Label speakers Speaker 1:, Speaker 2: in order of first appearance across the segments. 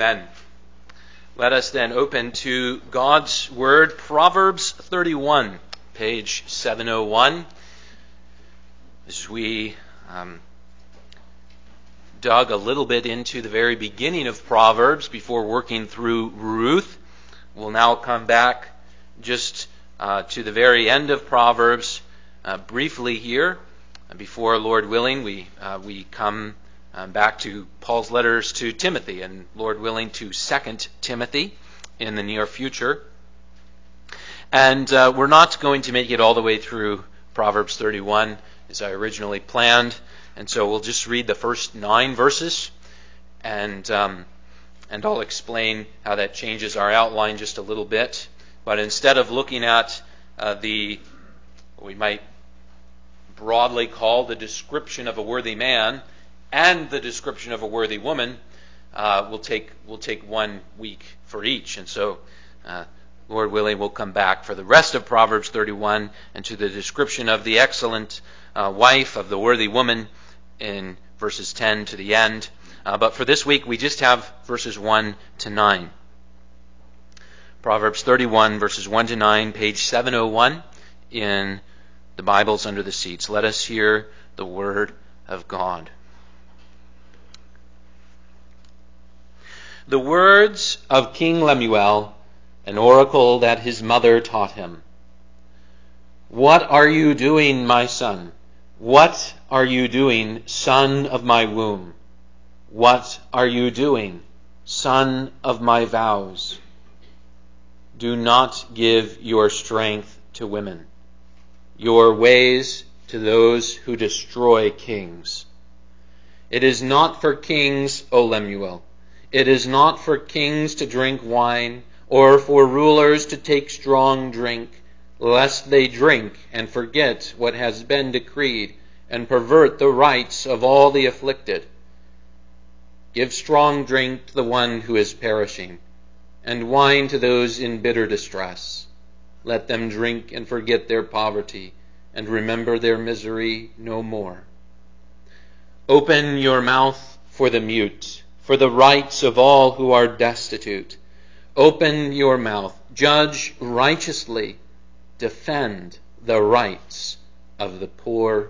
Speaker 1: Amen. Let us then open to God's Word, Proverbs 31, page 701. As we um, dug a little bit into the very beginning of Proverbs before working through Ruth, we'll now come back just uh, to the very end of Proverbs uh, briefly here. Before, Lord willing, we, uh, we come um, back to Paul's letters to Timothy, and Lord willing, to Second Timothy in the near future. And uh, we're not going to make it all the way through Proverbs 31 as I originally planned, and so we'll just read the first nine verses, and um, and I'll explain how that changes our outline just a little bit. But instead of looking at uh, the what we might broadly call the description of a worthy man, and the description of a worthy woman uh, will take will take one week for each, and so. Uh, Lord willing, we'll come back for the rest of Proverbs 31 and to the description of the excellent uh, wife of the worthy woman in verses 10 to the end. Uh, but for this week, we just have verses 1 to 9. Proverbs 31, verses 1 to 9, page 701 in the Bibles under the seats. Let us hear the word of God. The words of King Lemuel, an oracle that his mother taught him. What are you doing, my son? What are you doing, son of my womb? What are you doing, son of my vows? Do not give your strength to women, your ways to those who destroy kings. It is not for kings, O Lemuel it is not for kings to drink wine, or for rulers to take strong drink, lest they drink and forget what has been decreed, and pervert the rights of all the afflicted. Give strong drink to the one who is perishing, and wine to those in bitter distress. Let them drink and forget their poverty, and remember their misery no more. Open your mouth for the mute for the rights of all who are destitute. Open your mouth, judge righteously, defend the rights of the poor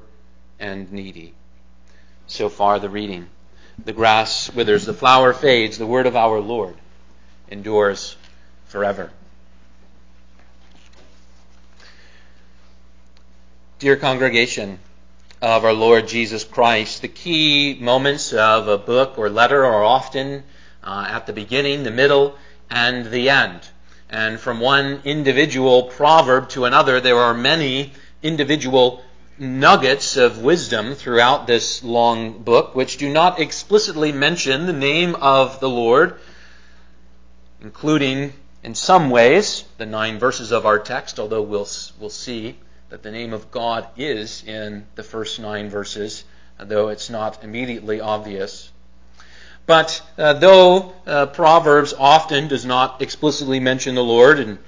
Speaker 1: and needy. So far, the reading. The grass withers, the flower fades, the word of our Lord endures forever. Dear congregation, of our Lord Jesus Christ. The key moments of a book or letter are often uh, at the beginning, the middle, and the end. And from one individual proverb to another, there are many individual nuggets of wisdom throughout this long book, which do not explicitly mention the name of the Lord, including, in some ways, the nine verses of our text, although we'll, we'll see that the name of God is in the first nine verses, though it's not immediately obvious. But uh, though uh, Proverbs often does not explicitly mention the Lord, and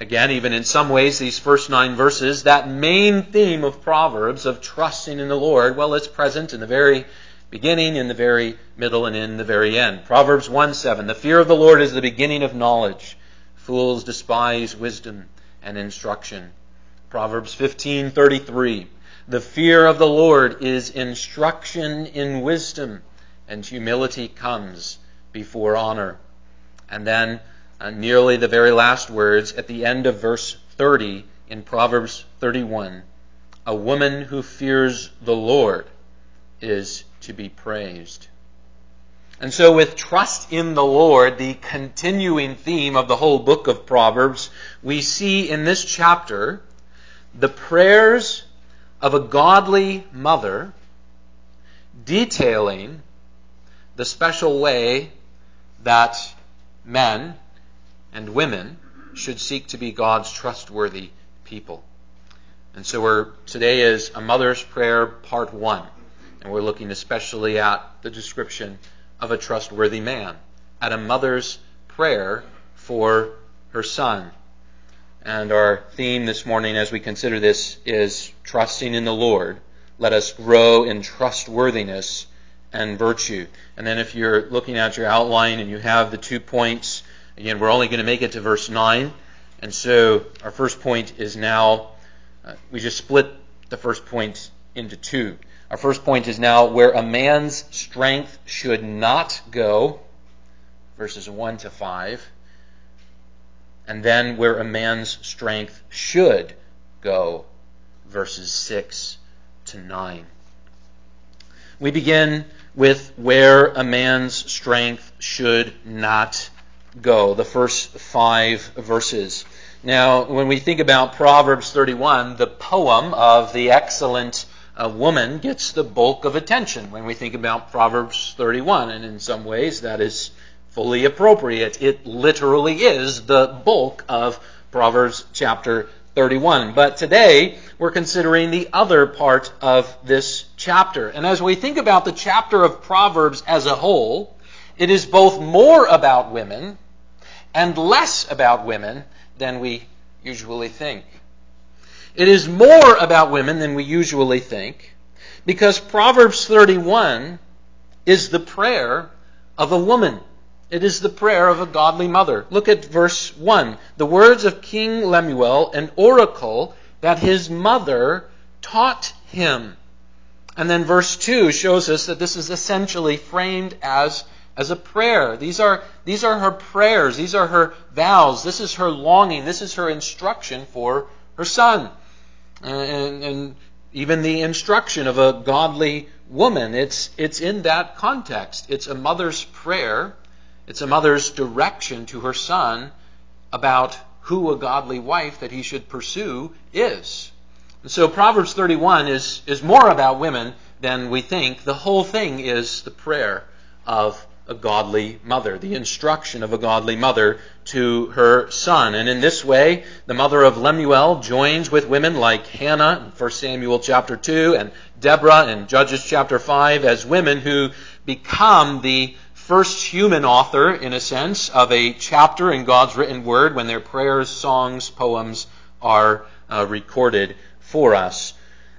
Speaker 1: again, even in some ways, these first nine verses, that main theme of Proverbs of trusting in the Lord, well, it's present in the very beginning, in the very middle, and in the very end. Proverbs 1 7. The fear of the Lord is the beginning of knowledge. Fools despise wisdom and instruction. Proverbs 15:33 The fear of the Lord is instruction in wisdom and humility comes before honor. And then uh, nearly the very last words at the end of verse 30 in Proverbs 31 A woman who fears the Lord is to be praised. And so, with trust in the Lord, the continuing theme of the whole book of Proverbs, we see in this chapter the prayers of a godly mother detailing the special way that men and women should seek to be God's trustworthy people. And so today is a mother's prayer part 1 and we're looking especially at the description of a trustworthy man at a mother's prayer for her son and our theme this morning as we consider this is trusting in the Lord. Let us grow in trustworthiness and virtue. And then if you're looking at your outline and you have the two points, again, we're only going to make it to verse 9. And so our first point is now, uh, we just split the first point into two. Our first point is now where a man's strength should not go, verses 1 to 5, and then where a man's strength should go, verses 6 to 9. We begin with where a man's strength should not go, the first five verses. Now, when we think about Proverbs 31, the poem of the excellent uh, woman gets the bulk of attention when we think about Proverbs 31, and in some ways that is fully appropriate. It literally is the bulk of Proverbs chapter 31. But today, we're considering the other part of this chapter. And as we think about the chapter of Proverbs as a whole, it is both more about women and less about women than we usually think. It is more about women than we usually think because Proverbs 31 is the prayer of a woman. It is the prayer of a godly mother. Look at verse 1. The words of King Lemuel, an oracle that his mother taught him. And then verse 2 shows us that this is essentially framed as, as a prayer. These are, these are her prayers. These are her vows. This is her longing. This is her instruction for her son. And, and even the instruction of a godly woman, it's, it's in that context. It's a mother's prayer it's a mother's direction to her son about who a godly wife that he should pursue is. And so Proverbs 31 is, is more about women than we think. The whole thing is the prayer of a godly mother, the instruction of a godly mother to her son. And in this way, the mother of Lemuel joins with women like Hannah in 1 Samuel chapter 2 and Deborah in Judges chapter 5 as women who become the first human author, in a sense, of a chapter in God's written word when their prayers, songs, poems are uh, recorded for us.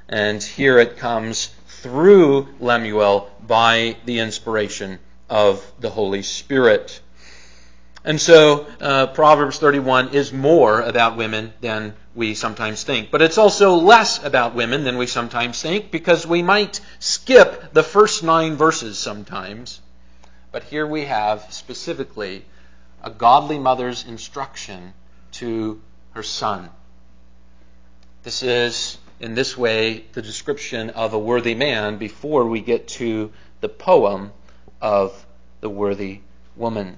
Speaker 1: And here it comes through Lemuel by the inspiration of the Holy Spirit. And so, uh, Proverbs 31 is more about women than we sometimes think. But it's also less about women than we sometimes think because we might skip the first nine verses sometimes but here we have specifically a godly mother's instruction to her son. This is, in this way, the description of a worthy man before we get to the poem of the worthy woman.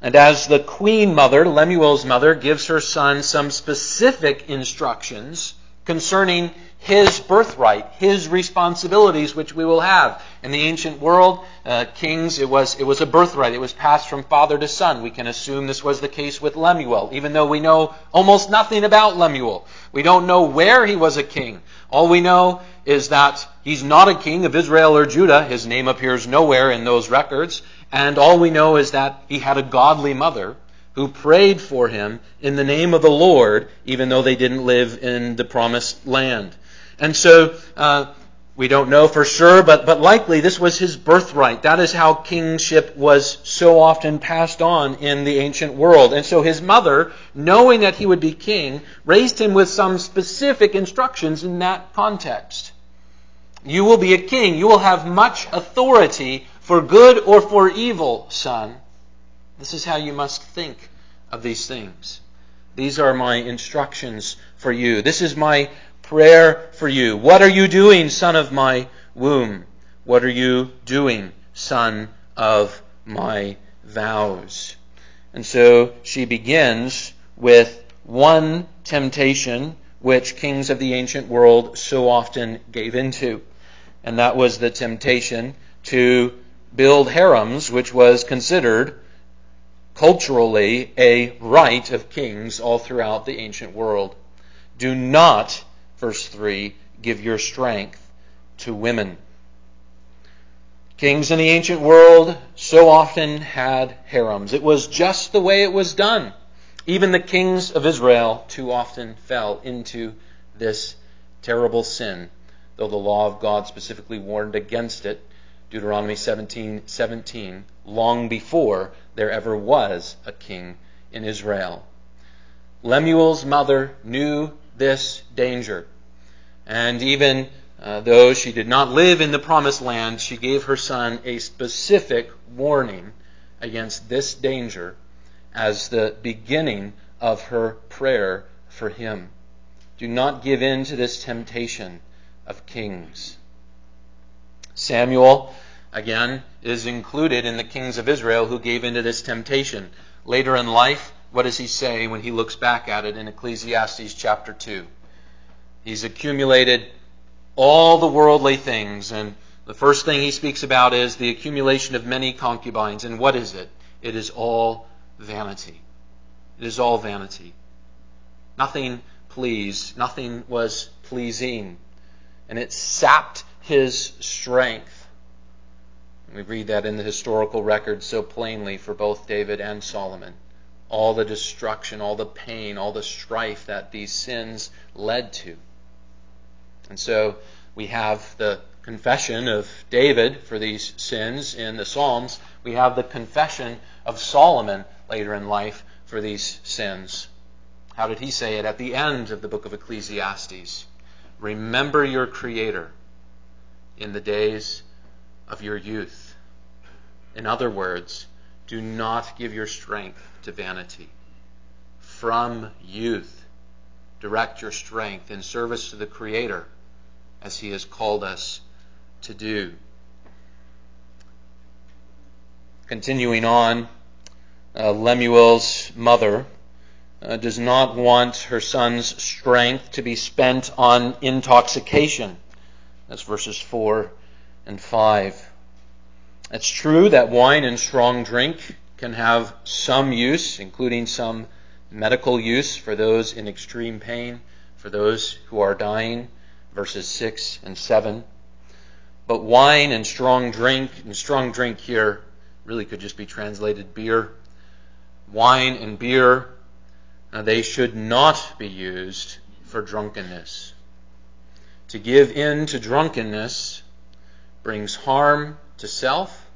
Speaker 1: And as the queen mother, Lemuel's mother, gives her son some specific instructions concerning his birthright, his responsibilities, which we will have. In the ancient world, uh, kings, it was, it was a birthright. It was passed from father to son. We can assume this was the case with Lemuel, even though we know almost nothing about Lemuel. We don't know where he was a king. All we know is that he's not a king of Israel or Judah. His name appears nowhere in those records. And all we know is that he had a godly mother who prayed for him in the name of the Lord, even though they didn't live in the promised land. And so, uh, we don't know for sure, but, but likely this was his birthright. That is how kingship was so often passed on in the ancient world. And so his mother, knowing that he would be king, raised him with some specific instructions in that context. You will be a king. You will have much authority for good or for evil, son. This is how you must think of these things. These are my instructions for you. This is my prayer for you. What are you doing, son of my womb? What are you doing, son of my vows? And so she begins with one temptation which kings of the ancient world so often gave into. And that was the temptation to build harems, which was considered culturally a right of kings all throughout the ancient world. Do not, verse 3, give your strength to women. Kings in the ancient world so often had harems. It was just the way it was done. Even the kings of Israel too often fell into this terrible sin, though the law of God specifically warned against it Deuteronomy 17, 17, long before there ever was a king in Israel. Lemuel's mother knew this danger. And even uh, though she did not live in the promised land, she gave her son a specific warning against this danger as the beginning of her prayer for him. Do not give in to this temptation of kings. Samuel, again, is included in the kings of Israel who gave into this temptation. Later in life, what does he say when he looks back at it in Ecclesiastes chapter 2? He's accumulated all the worldly things, and the first thing he speaks about is the accumulation of many concubines. And what is it? It is all vanity. It is all vanity. Nothing pleased, nothing was pleasing. And it sapped his strength. We read that in the historical record so plainly for both David and Solomon. All the destruction, all the pain, all the strife that these sins led to. And so we have the confession of David for these sins in the Psalms. We have the confession of Solomon later in life for these sins. How did he say it at the end of the book of Ecclesiastes? Remember your Creator in the days of your youth. In other words, do not give your strength to vanity. From youth, direct your strength in service to the Creator as He has called us to do. Continuing on, uh, Lemuel's mother uh, does not want her son's strength to be spent on intoxication. That's verses 4 and 5. It's true that wine and strong drink can have some use, including some medical use for those in extreme pain, for those who are dying, verses 6 and 7. But wine and strong drink, and strong drink here really could just be translated beer. Wine and beer now, they should not be used for drunkenness. To give in to drunkenness brings harm to self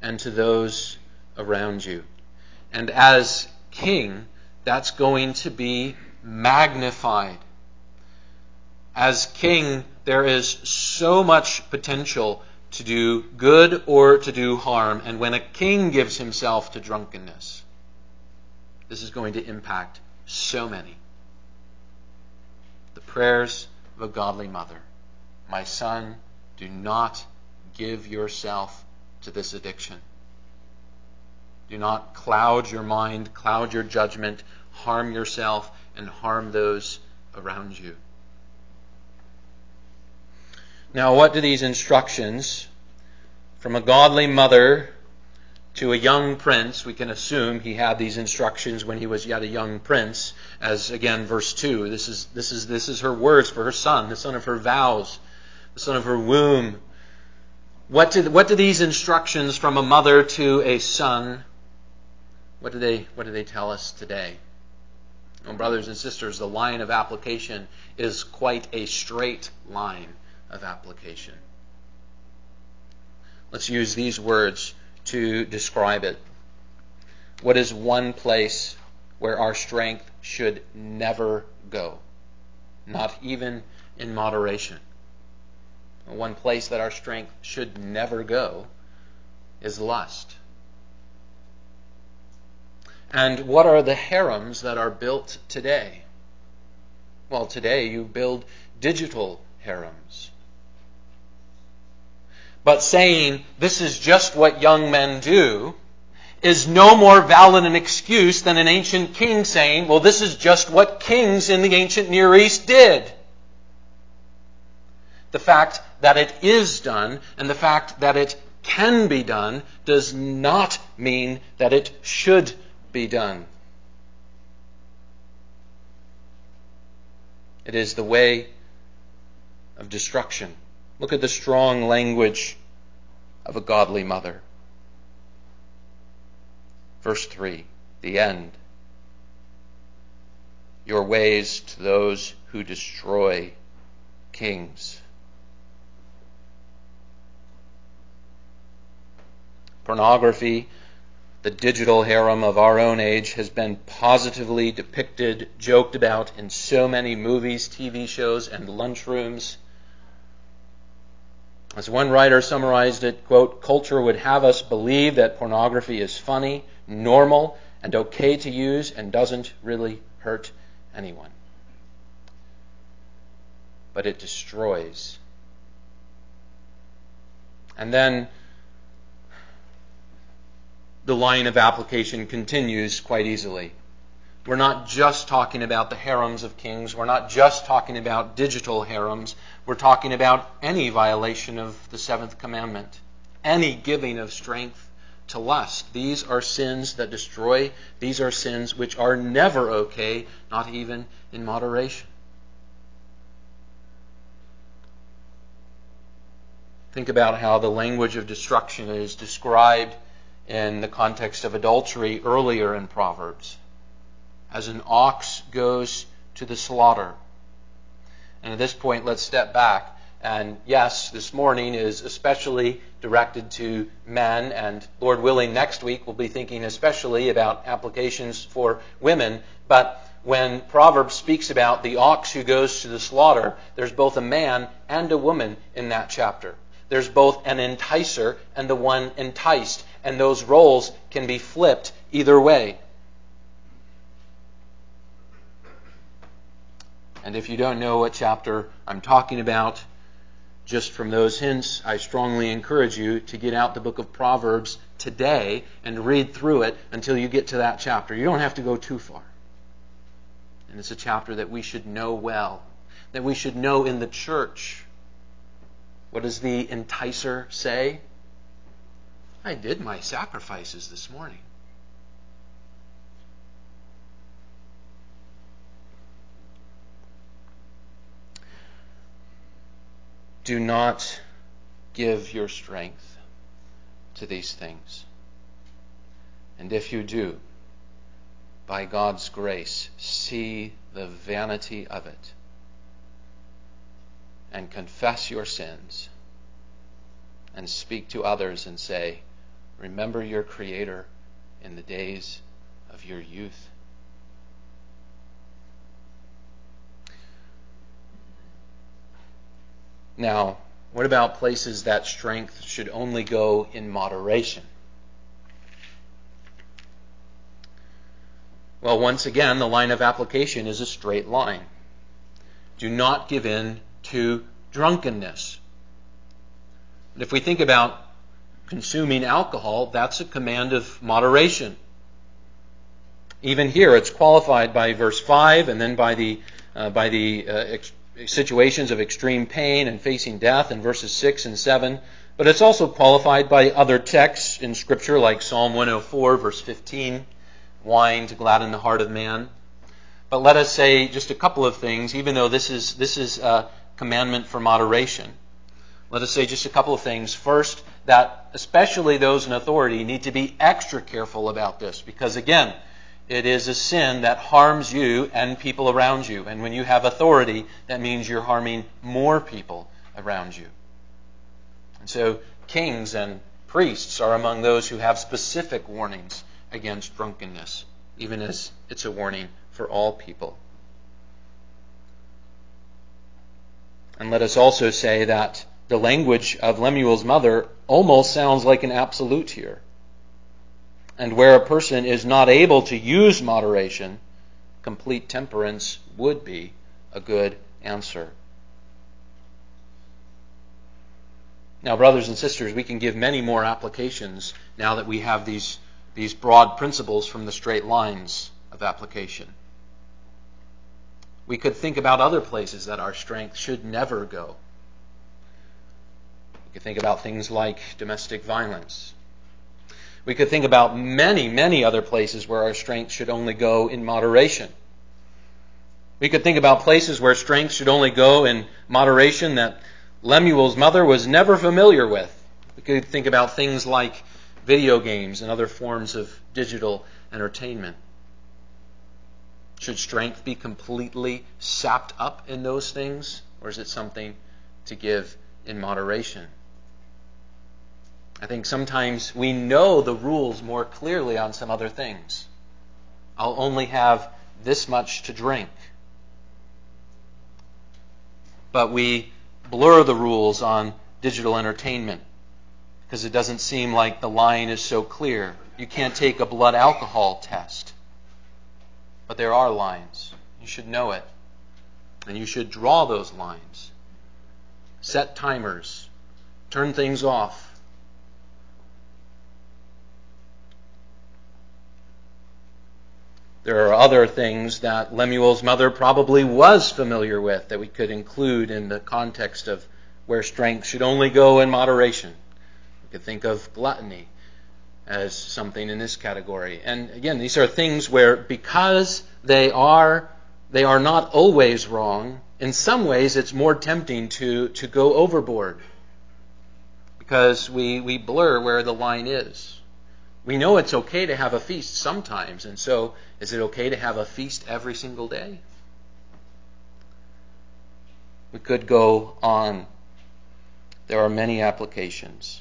Speaker 1: and to those around you. And as king, that's going to be magnified. As king, there is so much potential to do good or to do harm. And when a king gives himself to drunkenness, this is going to impact so many. The prayers a godly mother. My son, do not give yourself to this addiction. Do not cloud your mind, cloud your judgment, harm yourself, and harm those around you. Now, what do these instructions from a godly mother to a young prince, we can assume he had these instructions when he was yet a young prince, as again, verse 2. This is, this is, this is her words for her son, the son of her vows, the son of her womb. What do, what do these instructions from a mother to a son, what do they, what do they tell us today? Well, brothers and sisters, the line of application is quite a straight line of application. Let's use these words to describe it. What is one place where our strength should never go? Not even in moderation. One place that our strength should never go is lust. And what are the harems that are built today? Well, today you build digital harems. But saying this is just what young men do is no more valid an excuse than an ancient king saying, well, this is just what kings in the ancient Near East did. The fact that it is done and the fact that it can be done does not mean that it should be done. It is the way of destruction. Look at the strong language of a godly mother. Verse 3, the end. Your ways to those who destroy kings. pornography, the digital harem of our own age has been positively depicted, joked about in so many movies, TV shows, and lunchrooms. As one writer summarized it, quote, culture would have us believe that pornography is funny, normal, and okay to use and doesn't really hurt anyone. But it destroys. And then the line of application continues quite easily. We're not just talking about the harems of kings. We're not just talking about digital harems. We're talking about any violation of the seventh commandment, any giving of strength to lust. These are sins that destroy. These are sins which are never okay, not even in moderation. Think about how the language of destruction is described in the context of adultery earlier in Proverbs. As an ox goes to the slaughter. And at this point, let's step back. And yes, this morning is especially directed to men, and Lord willing, next week we'll be thinking especially about applications for women. But when Proverbs speaks about the ox who goes to the slaughter, there's both a man and a woman in that chapter. There's both an enticer and the one enticed and those roles can be flipped either way. And if you don't know what chapter I'm talking about, just from those hints, I strongly encourage you to get out the book of Proverbs today and read through it until you get to that chapter. You don't have to go too far. And it's a chapter that we should know well, that we should know in the church. What does the enticer say? I did my sacrifices this morning. Do not give your strength to these things. And if you do, by God's grace, see the vanity of it and confess your sins and speak to others and say, Remember your Creator in the days of your youth. Now, what about places that strength should only go in moderation? Well, once again, the line of application is a straight line. Do not give in to drunkenness. And if we think about consuming alcohol, that's a command of moderation. Even here, it's qualified by verse 5 and then by the, uh, by the uh, situations of extreme pain and facing death in verses 6 and 7. But it's also qualified by other texts in Scripture like Psalm 104, verse 15, wine to gladden the heart of man. But let us say just a couple of things, even though this is, this is a commandment for moderation. Let us say just a couple of things. First, that especially those in authority need to be extra careful about this because, again, it is a sin that harms you and people around you. And when you have authority, that means you're harming more people around you. And so, kings and priests are among those who have specific warnings against drunkenness, even as it's a warning for all people. And let us also say that the language of Lemuel's mother almost sounds like an absolute here. And where a person is not able to use moderation, complete temperance would be a good answer. Now, brothers and sisters, we can give many more applications now that we have these, these broad principles from the straight lines of application. We could think about other places that our strength should never go. We could think about things like domestic violence. We could think about many, many other places where our strength should only go in moderation. We could think about places where strength should only go in moderation that Lemuel's mother was never familiar with. We could think about things like video games and other forms of digital entertainment. Should strength be completely sapped up in those things, or is it something to give in moderation? I think sometimes we know the rules more clearly on some other things. I'll only have this much to drink. But we blur the rules on digital entertainment because it doesn't seem like the line is so clear. You can't take a blood alcohol test. But there are lines. You should know it. And you should draw those lines. Set timers. Turn things off. There are other things that Lemuel's mother probably was familiar with that we could include in the context of where strength should only go in moderation. We could think of gluttony as something in this category. And again, these are things where because they are they are not always wrong, in some ways it's more tempting to, to go overboard. Because we, we blur where the line is. We know it's okay to have a feast sometimes, and so is it okay to have a feast every single day? We could go on. There are many applications.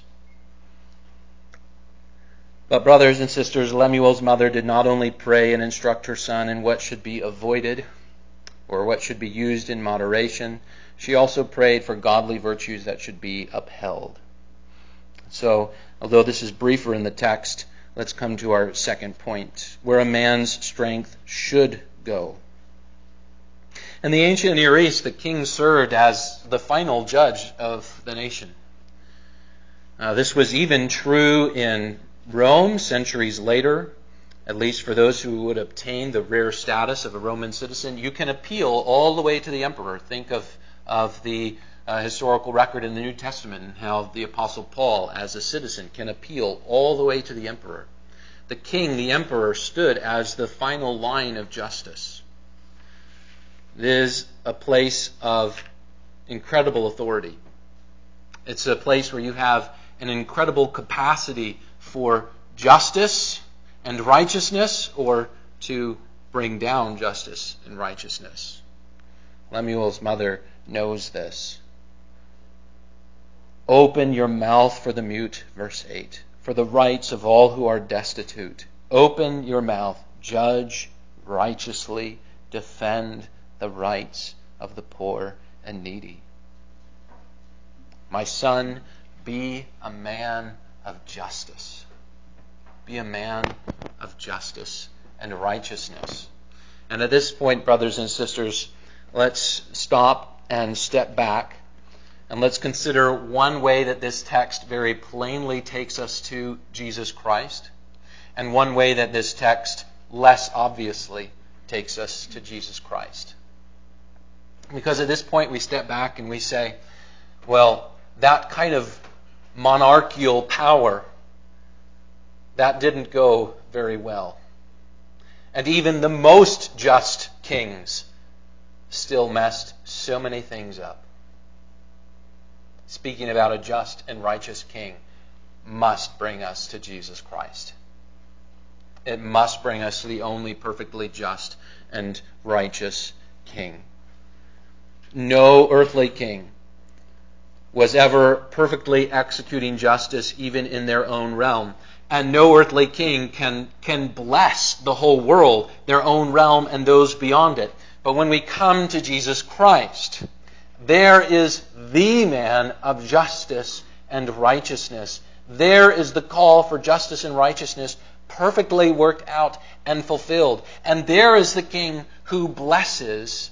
Speaker 1: But, brothers and sisters, Lemuel's mother did not only pray and instruct her son in what should be avoided or what should be used in moderation, she also prayed for godly virtues that should be upheld. So, although this is briefer in the text, let's come to our second point where a man's strength should go. In the ancient Near East, the king served as the final judge of the nation. Uh, this was even true in Rome centuries later, at least for those who would obtain the rare status of a Roman citizen. You can appeal all the way to the emperor. Think of, of the uh, historical record in the New Testament and how the Apostle Paul, as a citizen, can appeal all the way to the emperor. The king, the emperor, stood as the final line of justice. It is a place of incredible authority. It's a place where you have an incredible capacity for justice and righteousness, or to bring down justice and righteousness. Lemuel's mother knows this. Open your mouth for the mute, verse 8, for the rights of all who are destitute. Open your mouth, judge righteously, defend the rights of the poor and needy. My son, be a man of justice. Be a man of justice and righteousness. And at this point, brothers and sisters, let's stop and step back and let's consider one way that this text very plainly takes us to Jesus Christ, and one way that this text less obviously takes us to Jesus Christ. Because at this point we step back and we say, well, that kind of monarchical power, that didn't go very well. And even the most just kings still messed so many things up speaking about a just and righteous king, must bring us to Jesus Christ. It must bring us to the only perfectly just and righteous king. No earthly king was ever perfectly executing justice even in their own realm. And no earthly king can, can bless the whole world, their own realm, and those beyond it. But when we come to Jesus Christ, there is the man of justice and righteousness. There is the call for justice and righteousness perfectly worked out and fulfilled. And there is the king who blesses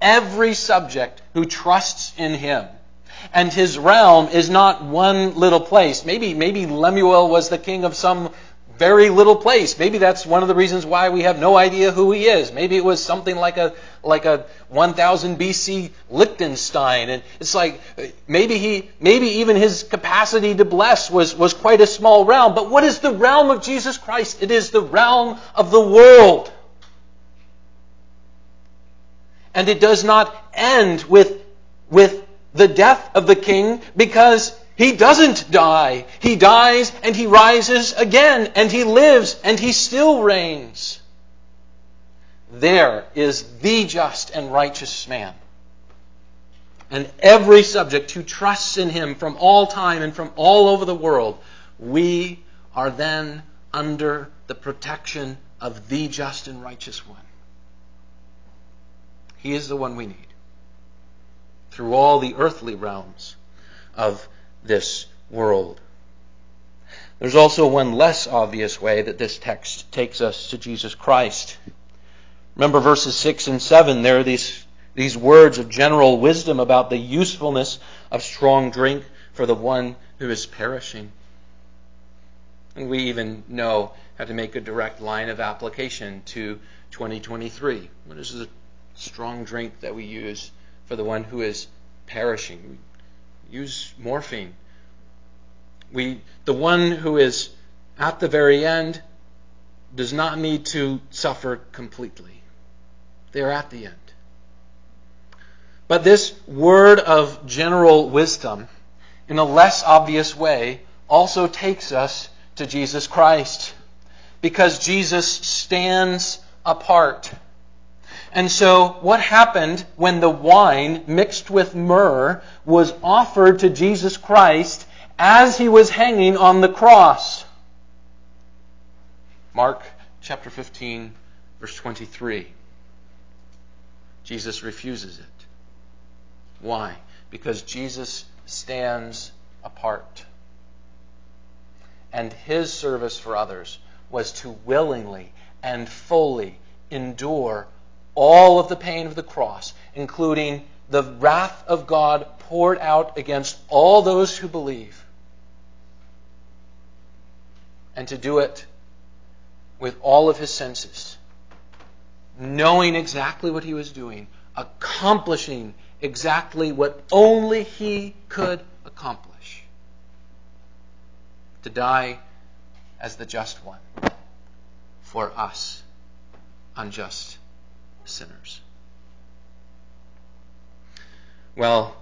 Speaker 1: every subject who trusts in him. And his realm is not one little place. Maybe, maybe Lemuel was the king of some very little place. Maybe that's one of the reasons why we have no idea who he is. Maybe it was something like a like a 1000 BC Liechtenstein, and it's like maybe he maybe even his capacity to bless was was quite a small realm. But what is the realm of Jesus Christ? It is the realm of the world. And it does not end with with the death of the king because he doesn't die. He dies and he rises again and he lives and he still reigns. There is the just and righteous man. and every subject who trusts in him from all time and from all over the world, we are then under the protection of the just and righteous one. He is the one we need through all the earthly realms of this world. There's also one less obvious way that this text takes us to Jesus Christ. Remember verses 6 and 7, there are these, these words of general wisdom about the usefulness of strong drink for the one who is perishing. And we even know how to make a direct line of application to 2023. What is the strong drink that we use for the one who is perishing? Use morphine. We, the one who is at the very end does not need to suffer completely. They are at the end. But this word of general wisdom, in a less obvious way, also takes us to Jesus Christ. Because Jesus stands apart. And so, what happened when the wine mixed with myrrh was offered to Jesus Christ as he was hanging on the cross? Mark chapter 15, verse 23. Jesus refuses it. Why? Because Jesus stands apart. And his service for others was to willingly and fully endure all of the pain of the cross, including the wrath of God poured out against all those who believe, and to do it with all of his senses knowing exactly what he was doing, accomplishing exactly what only he could accomplish. To die as the just one for us, unjust sinners. Well,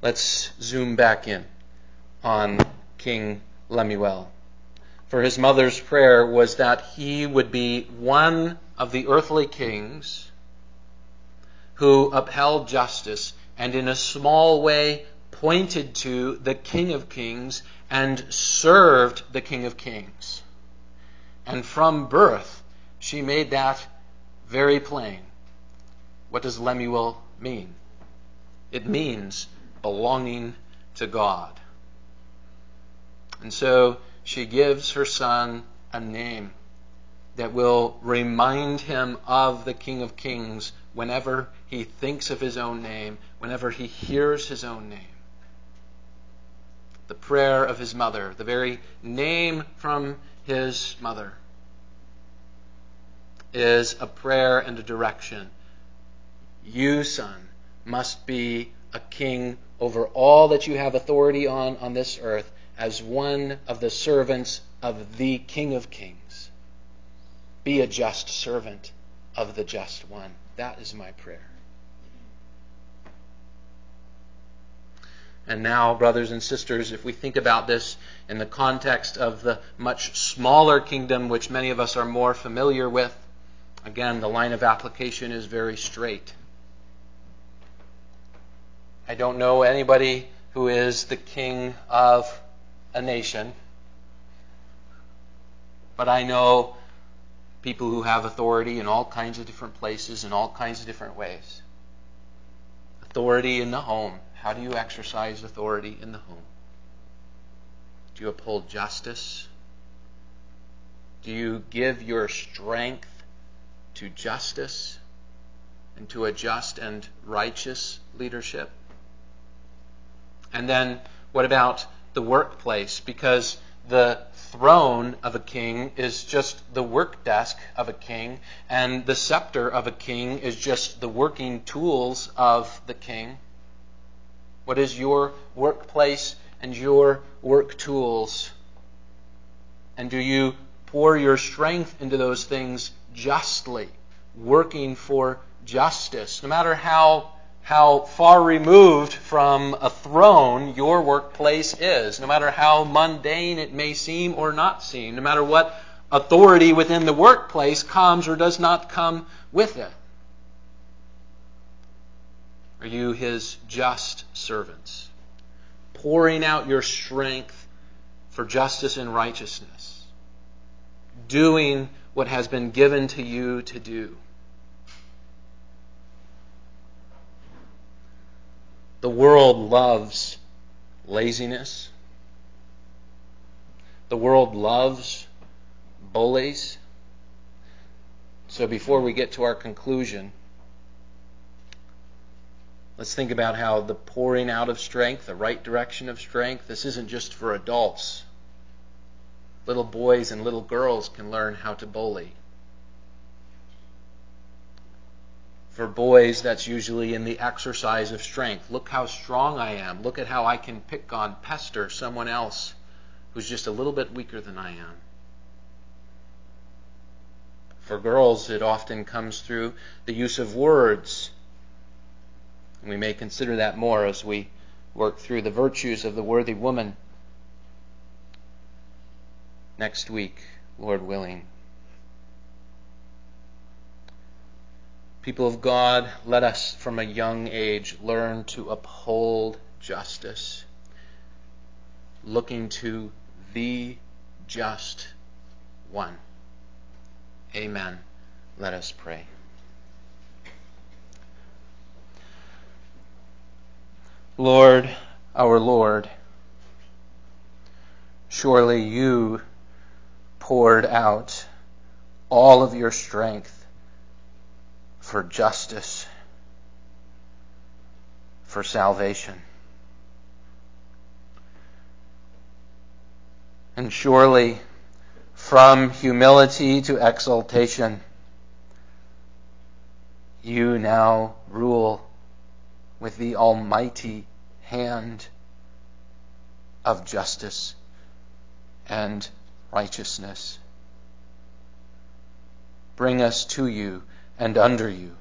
Speaker 1: let's zoom back in on King Lemuel. For his mother's prayer was that he would be one of the earthly kings who upheld justice and in a small way pointed to the King of Kings and served the King of Kings. And from birth, she made that very plain. What does Lemuel mean? It means belonging to God. And so she gives her son a name that will remind him of the King of Kings whenever he thinks of his own name, whenever he hears his own name. The prayer of his mother, the very name from his mother, is a prayer and a direction. You, son, must be a king over all that you have authority on on this earth as one of the servants of the King of Kings. Be a just servant of the just one. That is my prayer. And now, brothers and sisters, if we think about this in the context of the much smaller kingdom which many of us are more familiar with, again, the line of application is very straight. I don't know anybody who is the king of a nation, but I know people who have authority in all kinds of different places in all kinds of different ways. Authority in the home. How do you exercise authority in the home? Do you uphold justice? Do you give your strength to justice and to a just and righteous leadership? And then what about the workplace? Because the throne of a king is just the work desk of a king, and the scepter of a king is just the working tools of the king. What is your workplace and your work tools? And do you pour your strength into those things justly, working for justice, no matter how how far removed from a throne your workplace is, no matter how mundane it may seem or not seem, no matter what authority within the workplace comes or does not come with it. Are you his just servants? Pouring out your strength for justice and righteousness. Doing what has been given to you to do. The world loves laziness. The world loves bullies. So before we get to our conclusion, let's think about how the pouring out of strength, the right direction of strength, this isn't just for adults. Little boys and little girls can learn how to bully. For boys, that's usually in the exercise of strength. Look how strong I am. Look at how I can pick on, pester someone else who's just a little bit weaker than I am. For girls, it often comes through the use of words. We may consider that more as we work through the virtues of the worthy woman next week, Lord willing. People of God, let us from a young age learn to uphold justice, looking to the just one. Amen. Let us pray. Lord, our Lord, surely you poured out all of your strength for justice, for salvation. And surely, from humility to exaltation, you now rule with the almighty hand of justice and righteousness. Bring us to you and under you.